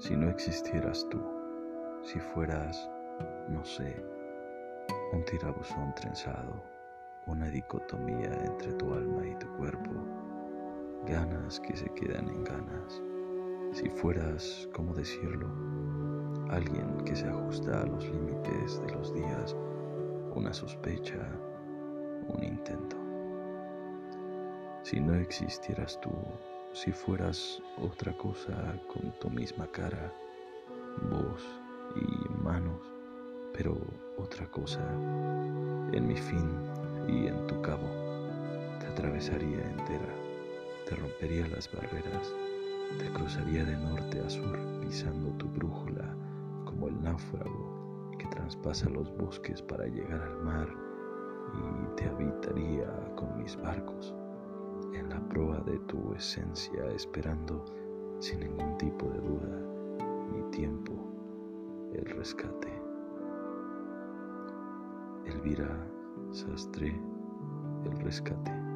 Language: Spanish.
Si no existieras tú, si fueras, no sé, un tirabuzón trenzado, una dicotomía entre tu alma y tu cuerpo, ganas que se quedan en ganas. Si fueras, ¿cómo decirlo? Alguien que se ajusta a los límites de los días, una sospecha, un intento. Si no existieras tú, si fueras otra cosa con tu misma cara, voz y manos, pero otra cosa, en mi fin y en tu cabo, te atravesaría entera, te rompería las barreras, te cruzaría de norte a sur pisando tu brújula como el náufrago que traspasa los bosques para llegar al mar y te habitaría con mis barcos proa de tu esencia esperando sin ningún tipo de duda ni tiempo el rescate. Elvira Sastre, el rescate.